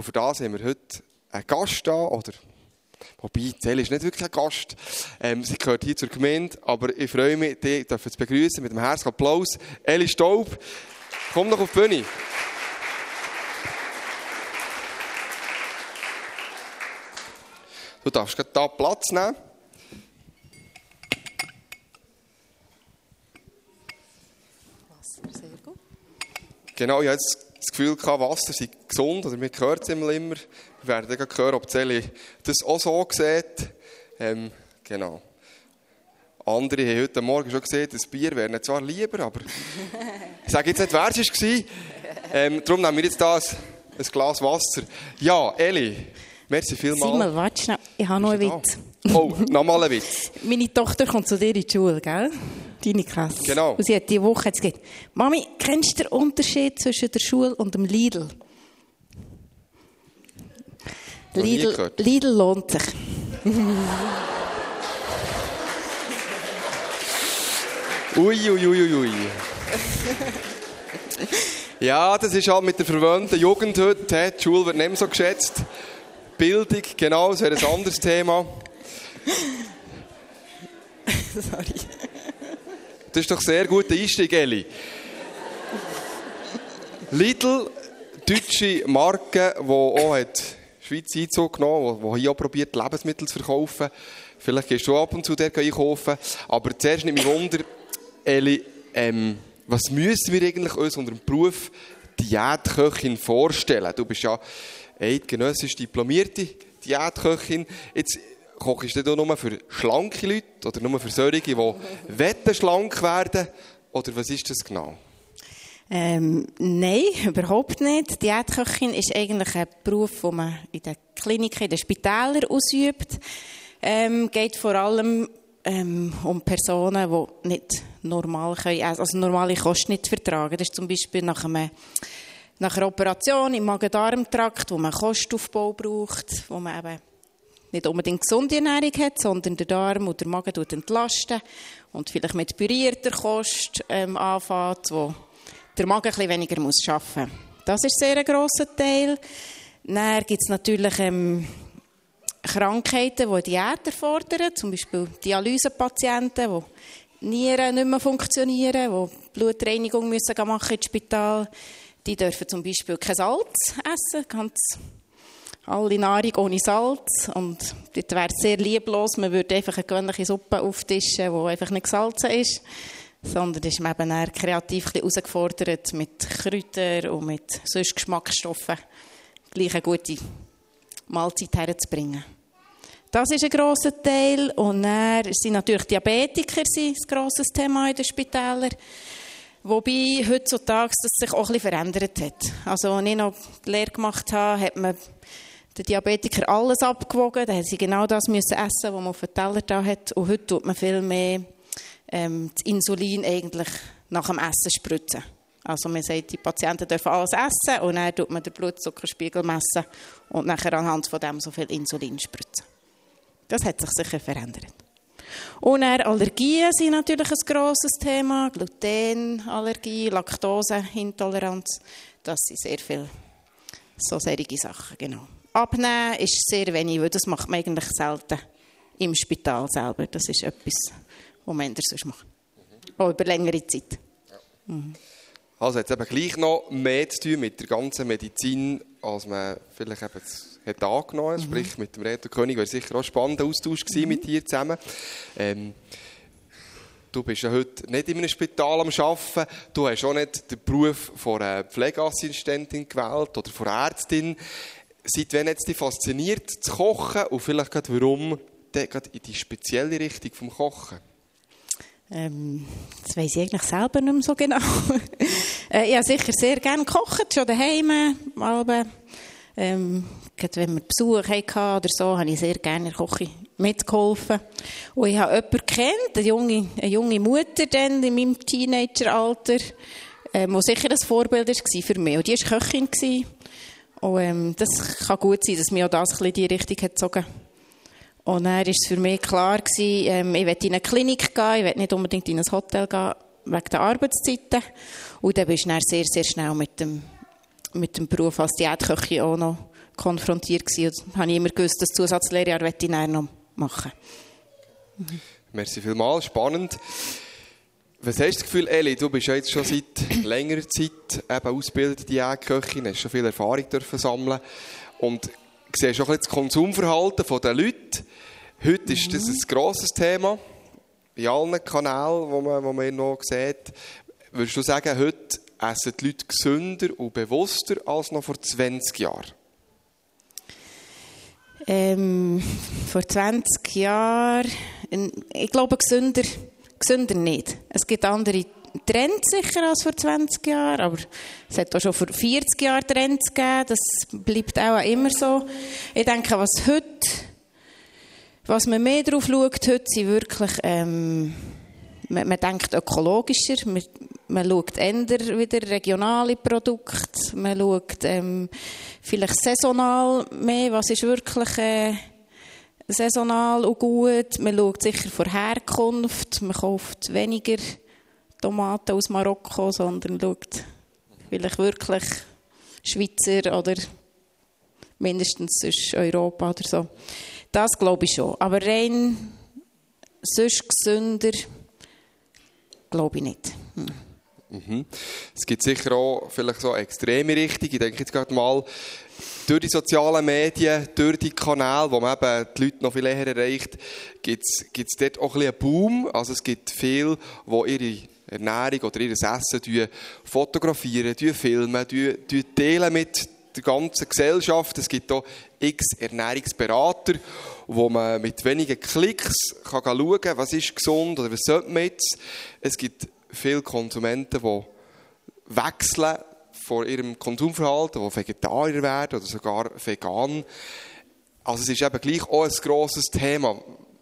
Und für das haben wir heute einen Gast da, oder Wobei, Zell ist nicht wirklich ein Gast. Ähm, sie gehört hier zur Gemeinde, aber ich freue mich, dich zu begrüßen mit einem herzlichen Applaus. Eli Staub, komm noch auf die Bühne. Du darfst gerade hier Platz nehmen. Wasser, sehr gut. Genau, hatte das Gefühl, Wasser sei gesund, oder mir hört es immer. Wir werden dann hören, ob Zeli das auch so sieht. Ähm, genau. Andere haben heute Morgen schon gesehen, das Bier wäre nicht zwar lieber, aber ich sage jetzt nicht, wer es war. Ähm, darum nehmen wir jetzt das, ein Glas Wasser. Ja, Eli, merci vielmals. Simon, warte schnell. Ich habe noch einen Witz. Oh, nochmal ein Witz. Meine Tochter kommt zu dir in die Schule, gell? Deine Klasse. Genau. Und sie hat diese Woche jetzt gesagt, Mami, kennst du den Unterschied zwischen der Schule und dem Lidl? Lidl. Lidl lohnt sich. Ui, ui, ui, ui, ui. Ja, das ist halt mit der verwöhnten Jugend heute. Die Schule wird nicht mehr so geschätzt. Bildung, genau, das wäre ein anderes Thema. Sorry. Das ist doch sehr guter Einstieg, Eli. Lidl, deutsche Marke, die auch hat Schweiz Einzug genommen hat, die hier auch probiert, Lebensmittel zu verkaufen. Vielleicht gehst du ab und zu dort einkaufen. Aber zuerst nimmt mich Wunder, Eli, ähm, was müssen wir eigentlich uns unter dem Beruf Diätköchin vorstellen? Du bist ja eidgenössisch diplomierte Diätköchin. Jetzt kochst du nur für schlanke Leute oder nur für solche, die wetten schlank werden? Oder was ist das genau? Ähm, nein, überhaupt nicht. Diätköchin ist eigentlich ein Beruf, den man in den Kliniken, in den Spitälern ausübt. Ähm, geht vor allem ähm, um Personen, die nicht normal können, essen, also normale Kosten nicht vertragen. Das ist zum Beispiel nach, einem, nach einer Operation im Magen-Darm-Trakt, wo man Kostaufbau braucht, wo man eben nicht unbedingt gesunde Ernährung hat, sondern der Darm und der Magen tut entlasten und vielleicht mit pürierter Kost ähm, anfängt, wo der Magen ein bisschen weniger muss arbeiten muss. Das ist sehr ein grosser Teil. Dann gibt es natürlich ähm, Krankheiten, die Diät erfordern, zum Beispiel Dialysepatienten, die Nieren nicht mehr funktionieren, die Blutreinigung müssen machen ins Spital. Die dürfen zum Beispiel kein Salz essen, ganz alle Nahrung ohne Salz. Und dort wäre es sehr lieblos, man würde einfach eine gewöhnliche Suppe auftischen, die einfach nicht gesalzen ist. Sondern ist man eben kreativ herausgefordert mit Kräutern und mit sonst Geschmacksstoffen gleich eine gute Mahlzeit herzubringen. Das ist ein grosser Teil. Und dann sind natürlich Diabetiker ein grosses Thema in den Spitälern. Wobei heutzutage das sich auch ein bisschen verändert hat. Also, als ich noch die Lehre gemacht habe, hat man den Diabetiker alles abgewogen. Da haben sie genau das müssen essen, was man auf dem Teller da hat. Und heute tut man viel mehr ähm, das Insulin eigentlich nach dem Essen spritzen. Also man sagt, die Patienten dürfen alles essen und dann tut man den Blutzuckerspiegel messen und nachher anhand von dem so viel Insulin spritzen. Das hat sich sicher verändert. Und dann Allergien sind natürlich ein grosses Thema. Glutenallergie, Laktoseintoleranz. Das sind sehr viele so solche Sachen, genau. Abnehmen ist sehr wenig, weil das macht man eigentlich selten im Spital selber. Das ist etwas, was man anders macht. Auch über längere Zeit. Also hat es eben gleich noch mehr zu tun mit der ganzen Medizin, als man vielleicht eben hat angenommen hat. Sprich, mit dem Reto König war sicher auch ein spannender Austausch gewesen mit dir zusammen. Ähm, du bist ja heute nicht in einem Spital am Arbeiten. Du hast auch nicht den Beruf von einer Pflegeassistentin gewählt oder von einer Ärztin. Seit wann es dich fasziniert, zu kochen und vielleicht gerade warum gerade in die spezielle Richtung vom Kochen? Ähm, das weiss ich eigentlich selber nicht mehr so genau. äh, ich habe sicher sehr gerne gekocht, schon daheim. Mal, ähm, wenn wir Besuch hatten oder so, habe ich sehr gerne in der Küche mitgeholfen. Und ich habe jemanden kennt, eine junge, eine junge Mutter dann in meinem Teenageralter, ähm, die sicher ein Vorbild war für mich. Und die war Köchin. Gewesen. Und ähm, das kann gut sein, dass mich auch das in die Richtung hat gezogen und dann war es für mich klar, gewesen, ähm, ich will in eine Klinik gehen, ich will nicht unbedingt in ein Hotel gehen, wegen der Arbeitszeiten. Und dann bist du dann sehr, sehr schnell mit dem, mit dem Beruf als Diätköchin auch noch konfrontiert gewesen. Und habe ich immer gewusst, das Zusatzlehrjahr ich noch machen. Mhm. Merci vielmals, spannend. Was hast du das Gefühl, Eli, du bist ja jetzt schon seit längerer Zeit eben ausgebildete Diätköchin, hast schon viel Erfahrung dürfen sammeln und siehst auch das Konsumverhalten der Leute. Heute ist das ein grosses Thema, in allen Kanälen, wo man, wo man noch sieht. Würdest du sagen, heute essen die Leute gesünder und bewusster als noch vor 20 Jahren? Ähm, vor 20 Jahren, ich glaube, gesünder gesünder nicht. Es gibt andere Trends sicher als vor 20 Jahren, aber es hat auch schon vor 40 Jahren Trends gegeben. Das bleibt auch immer so. Ich denke, was heute, was man mehr drauf schaut, heute sind wirklich, ähm, man, man, denkt ökologischer, man, man schaut eher wieder regionale Produkte, man schaut ähm, vielleicht saisonal mehr, was ist wirklich, äh, saisonal und gut. Man schaut sicher vor Herkunft. Man kauft weniger Tomaten aus Marokko, sondern schaut vielleicht wirklich Schweizer oder mindestens Europa oder so. Das glaube ich schon. Aber rein sonst gesünder glaube ich nicht. Hm. Mhm. Es gibt sicher auch vielleicht so extreme Richtung. Ich denke jetzt gerade mal, durch die sozialen Medien, durch die Kanäle, wo man eben die Leute noch viel eher erreicht, gibt es dort auch ein einen Boom. Also es gibt viele, die ihre Ernährung oder ihr Essen fotografieren, filmen, teilen mit der ganzen Gesellschaft. Es gibt auch x Ernährungsberater, wo man mit wenigen Klicks kann schauen kann, was ist gesund oder was sollte man jetzt. Es gibt viele Konsumenten, die wechseln von ihrem Konsumverhalten, die Vegetarier werden oder sogar vegan. Also es ist eben gleich auch ein grosses Thema.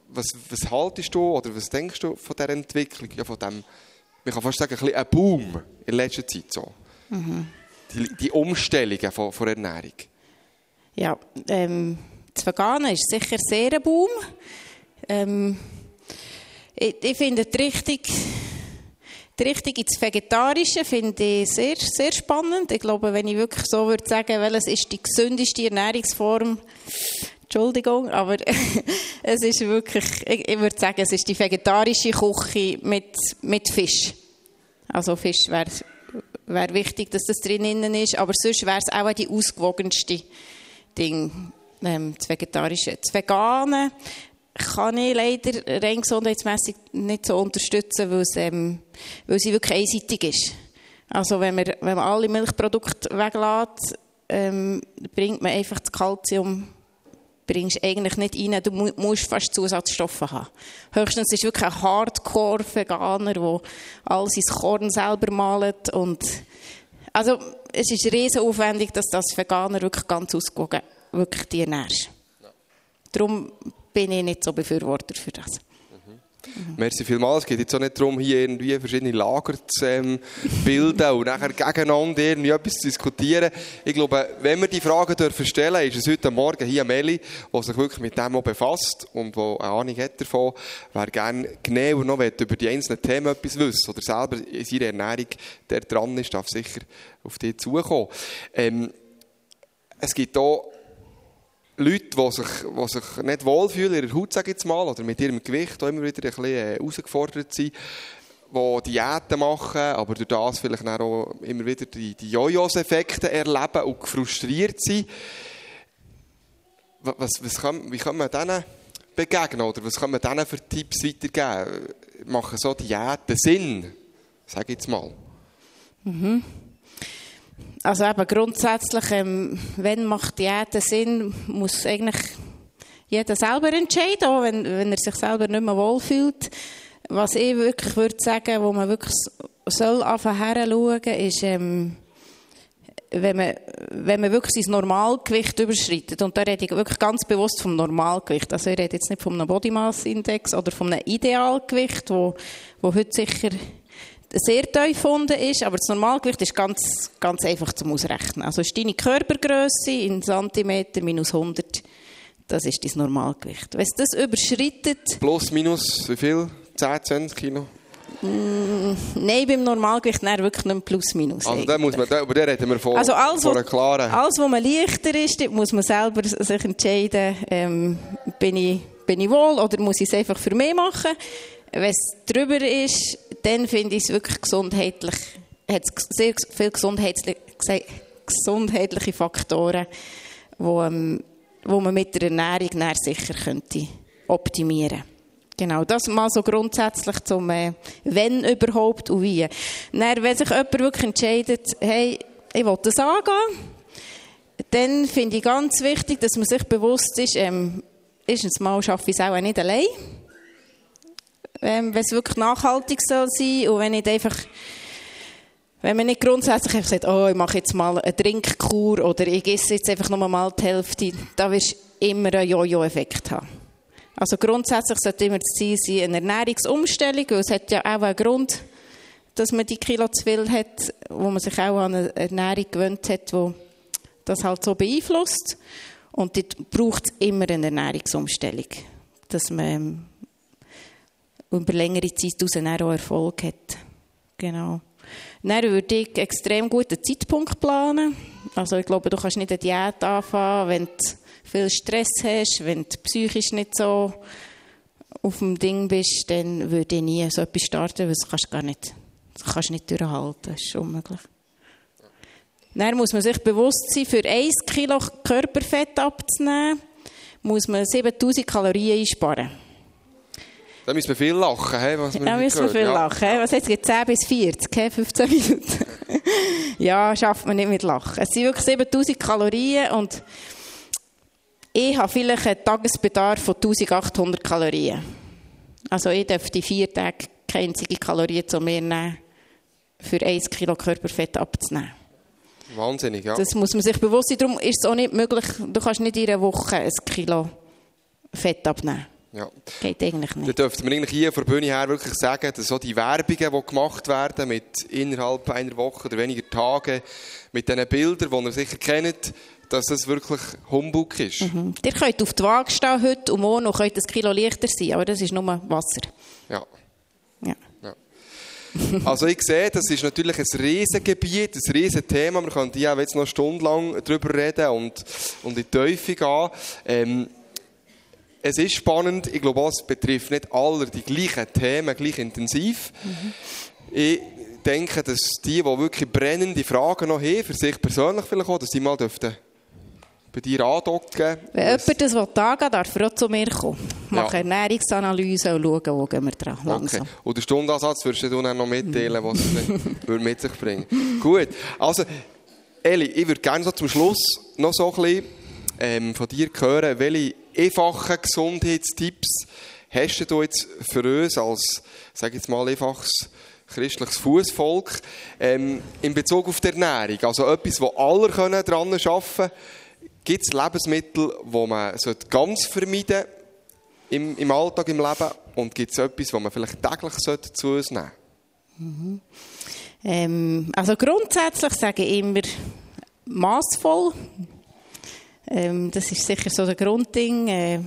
Was, was haltest du oder was denkst du von dieser Entwicklung, ja, von dem, man kann fast sagen, ein, ein Boom in letzter Zeit so? Mhm. Die, die Umstellungen von, von Ernährung. Ja, ähm, das Vegane ist sicher sehr ein Boom. Ähm, ich, ich finde es richtig die Richtung ins Vegetarische finde ich sehr, sehr spannend. Ich glaube, wenn ich wirklich so würde sagen, welches ist die gesündeste Ernährungsform, Entschuldigung, aber es ist wirklich, ich, würde sagen, es ist die vegetarische Küche mit, mit Fisch. Also Fisch wäre wär wichtig, dass das drinnen ist, aber sonst wäre es auch die ausgewogenste Ding, ähm, das Vegetarische. Das Vegane kann ich leider rein gesundheitsmässig nicht so unterstützen, weil, es, ähm, weil sie wirklich einseitig ist. Also wenn man, wenn man alle Milchprodukte weglässt, ähm, bringt man einfach das Kalzium bringst eigentlich nicht rein. Du musst fast Zusatzstoffe haben. Höchstens ist wirklich ein Hardcore-Veganer, der all sein Korn selber malt und also es ist riesen aufwendig, dass das Veganer wirklich ganz ausgewogen wirklich die ernährst. Darum bin ich nicht so Befürworter für das. Mhm. Merci vielmals. Es geht jetzt auch nicht darum, hier irgendwie verschiedene Lager zu ähm, bilden und nachher gegeneinander irgendwie etwas zu diskutieren. Ich glaube, wenn wir die Fragen dürfen stellen, ist es heute Morgen hier Meli, der sich wirklich mit dem befasst und der eine Ahnung hat davon, wer gerne genauer noch über die einzelnen Themen etwas wissen oder selber in seiner Ernährung der dran ist, darf sicher auf dich zukommen. Ähm, es gibt auch Leute, die sich, die sich nicht wohlfühlen in ihrer Haut, sage ich jetzt mal, oder mit ihrem Gewicht auch immer wieder ein bisschen äh, herausgefordert sind, die Diäten machen, aber durch das vielleicht auch immer wieder die, die Jojos-Effekte erleben und frustriert sind. Was, was kann, wie kann man denen begegnen oder was kann man denen für Tipps weitergeben? Machen so Diäten Sinn? Ich jetzt mal. Mhm. Also eben grundsätzlich, ähm, wenn macht Diäten Sinn, muss eigentlich jeder selber entscheiden, auch wenn, wenn er sich selber nicht mehr wohlfühlt. Was ich wirklich würde sagen, wo man wirklich soll anfangen ist, ähm, wenn man, wenn man wirklich sein Normalgewicht überschreitet, und da rede ich wirklich ganz bewusst vom Normalgewicht, also ich rede jetzt nicht einem Body Mass Index oder einem Idealgewicht, wo, wo heute sicher sehr tief gefunden ist, aber das Normalgewicht ist ganz, ganz einfach zum Ausrechnen. Also ist deine Körpergröße in Zentimeter minus 100, das ist dein Normalgewicht. Wenn es das überschreitet... Plus, minus, wie viel? 10, 20 Kilo? Nein, beim Normalgewicht nein, wirklich nicht plus minus. Also da muss man, da, aber da reden wir von, also alles, von einer klaren... Alles, wo man leichter ist, muss man selber sich entscheiden, ähm, bin, ich, bin ich wohl oder muss ich es einfach für mich machen. Wenn es drüber ist, dann finde ich es wirklich gesundheitlich, hat sehr viele gesundheitliche, gesundheitliche Faktoren, wo, ähm, wo man mit der Ernährung sicher könnte optimieren könnte. Genau, das mal so grundsätzlich zum, äh, wenn überhaupt und wie. Dann, wenn sich jemand wirklich entscheidet, hey, ich will das angehen, dann finde ich ganz wichtig, dass man sich bewusst ist, ähm, erstens mal schaffe ich es auch nicht allein. Ähm, wenn es wirklich nachhaltig soll sein und wenn nicht einfach, wenn man nicht grundsätzlich einfach sagt, oh, ich mache jetzt mal eine Trinkkur oder ich esse jetzt einfach nur mal die Hälfte, da wirst du immer einen Jojo-Effekt haben. Also grundsätzlich sollte immer das Ziel sein, eine Ernährungsumstellung, weil es hat ja auch einen Grund, dass man die Kilo zu viel hat, wo man sich auch an eine Ernährung gewöhnt hat, wo das halt so beeinflusst. Und dort braucht es immer eine Ernährungsumstellung, dass man ähm, über längere Zeit aus auch Erfolg hat. Genau. Dann würde ich extrem gut einen Zeitpunkt planen. Also ich glaube, du kannst nicht eine Diät anfangen, wenn du viel Stress hast, wenn du psychisch nicht so auf dem Ding bist, dann würde ich nie so etwas starten, weil das kannst du gar nicht, das kannst du nicht durchhalten. Das ist unmöglich. Dann muss man sich bewusst sein, für 1 Kilo Körperfett abzunehmen, muss man 7000 Kalorien einsparen. Da müssen wir viel lachen, he, was wir Da müssen wir viel ja. lachen. He. Was jetzt geht 10 bis 40, he? 15 Minuten. ja, schafft man nicht mit Lachen. Es sind wirklich 7000 Kalorien und ich habe vielleicht einen Tagesbedarf von 1800 Kalorien. Also ich dürfte vier Tage keine einzige Kalorie zu mir nehmen, für 1 Kilo Körperfett abzunehmen. Wahnsinnig, ja. Das muss man sich bewusst sein. Darum ist es auch nicht möglich, du kannst nicht in einer Woche ein Kilo Fett abnehmen. Ja. Geht eigentlich nicht. Da dürfte man eigentlich hier von der Bühne her wirklich sagen, dass so die Werbungen, die gemacht werden, mit innerhalb einer Woche oder weniger Tagen, mit diesen Bildern, die ihr sicher kennt, dass es wirklich Humbug ist. Mhm. Ihr könnt auf die Waage stehen heute und morgen könnt ein Kilo leichter sein, aber das ist nur Wasser. Ja. ja. ja. also ich sehe, das ist natürlich ein Riesengebiet, ein Riesenthema. Wir können ja jetzt noch stundenlang darüber reden und, und in die Teufel gehen. Ähm, es ist spannend. Ich glaube, es betrifft nicht alle die gleichen Themen gleich intensiv. Mhm. Ich denke, dass die, die wirklich brennende Fragen noch haben, für sich persönlich vielleicht auch, dass die mal dürften bei dir andocken. Wenn jemand das angehen will, darf er auch zu mir kommen. Machen ja. Ernährungsanalyse und schauen, wo gehen wir dran. Langsam. Okay. Und den Stundenansatz würdest du dann noch mitteilen, was es mit sich bringt. Gut. Also, Eli, ich würde gerne so zum Schluss noch so ein bisschen ähm, von dir hören, welche einfachen Gesundheitstipps hast du jetzt für uns als, sage jetzt mal, einfaches christliches Fußvolk ähm, in Bezug auf die Ernährung? Also etwas, wo alle dran arbeiten können. Gibt es Lebensmittel, die man ganz vermeiden im, im Alltag, im Leben? Und gibt es etwas, was man vielleicht täglich zu uns nehmen mhm. ähm, Also grundsätzlich sage ich immer maßvoll. Ähm, das ist sicher so der Grundding. Äh,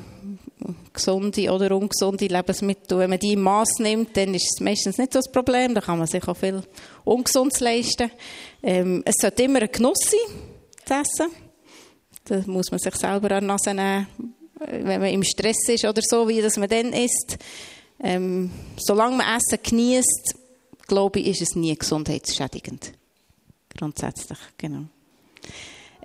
gesunde oder ungesunde Lebensmittel. Wenn man die im Maß nimmt, dann ist es meistens nicht so das Problem. Da kann man sich auch viel Ungesundes leisten. Ähm, es sollte immer ein Genuss sein, zu essen. Da muss man sich selber an die Nase nehmen, wenn man im Stress ist oder so, wie das man dann isst. Ähm, solange man Essen genießt, glaube ich, ist es nie gesundheitsschädigend. Grundsätzlich, genau.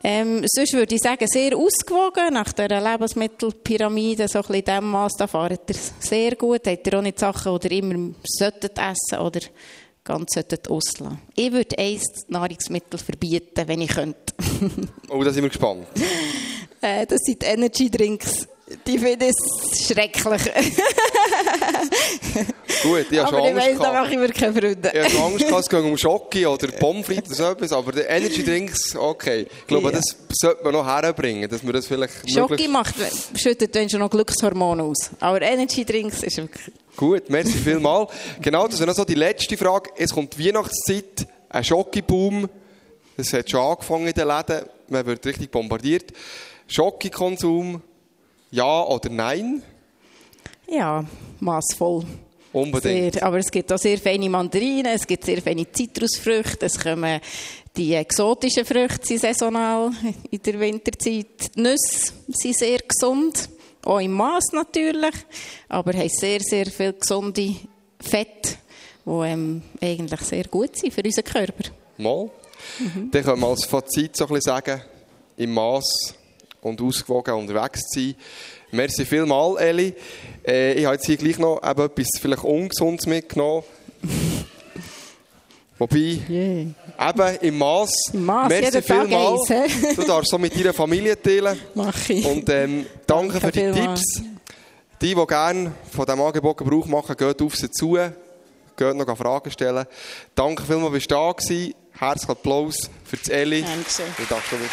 Ähm, sonst würde ich sagen, sehr ausgewogen nach der Lebensmittelpyramide, so ein bisschen in diesem Maß, da fahrt ihr sehr gut. Habt ihr auch nicht Sachen, die ihr immer solltet essen oder ganz solltet auslassen. Ich würde eins Nahrungsmittel verbieten, wenn ich könnte. oh, da sind wir gespannt. Äh, das sind Energy Drinks. Die finde ich schrecklich. Gut, ich habe schon Angst weiss, da mache ich mir keine Freunde. Ich habe Angst es geht um Schocke oder Pommes frites oder so etwas, aber die Energy Drinks, okay. Ich glaube, ja. das sollte man noch herbringen, dass man das vielleicht Schocke macht, schüttet wenn schon noch Glückshormone aus. Aber Energy Drinks ist wirklich... Gut, merci vielmals. genau, das ist noch so die letzte Frage. Es kommt Weihnachtszeit, ein Schocke-Boom. Es hat schon angefangen in den Läden, man wird richtig bombardiert. Schocke-Konsum, ja oder nein? Ja, maßvoll. Unbedingt. Sehr, aber es gibt auch sehr feine Mandarinen, es gibt sehr feine Zitrusfrüchte, es kommen die exotischen Früchte sind saisonal in der Winterzeit. Die Nüsse sind sehr gesund, auch im Maß natürlich, aber haben sehr, sehr viel gesunde Fett, die ähm, eigentlich sehr gut sind für unseren Körper. Mal. Mhm. Dann können wir als Fazit so ein bisschen sagen, im Maß und ausgewogen unterwegs zu sein. Merci vielmals, Eli. Äh, ich habe jetzt hier gleich noch eben etwas vielleicht Ungesundes mitgenommen. Wobei, yeah. eben im Maß. Im Maß, Merci vielmals. Du darfst so mit deiner Familie teilen. Mach ich. Und ähm, danke, danke, für die Tipps. Die, die gerne von diesem Angebot Gebrauch machen, geht auf sie zu. Geht noch Fragen stellen. Danke vielmals, dass du da warst. Herzlichen Applaus für das Eli. Danke.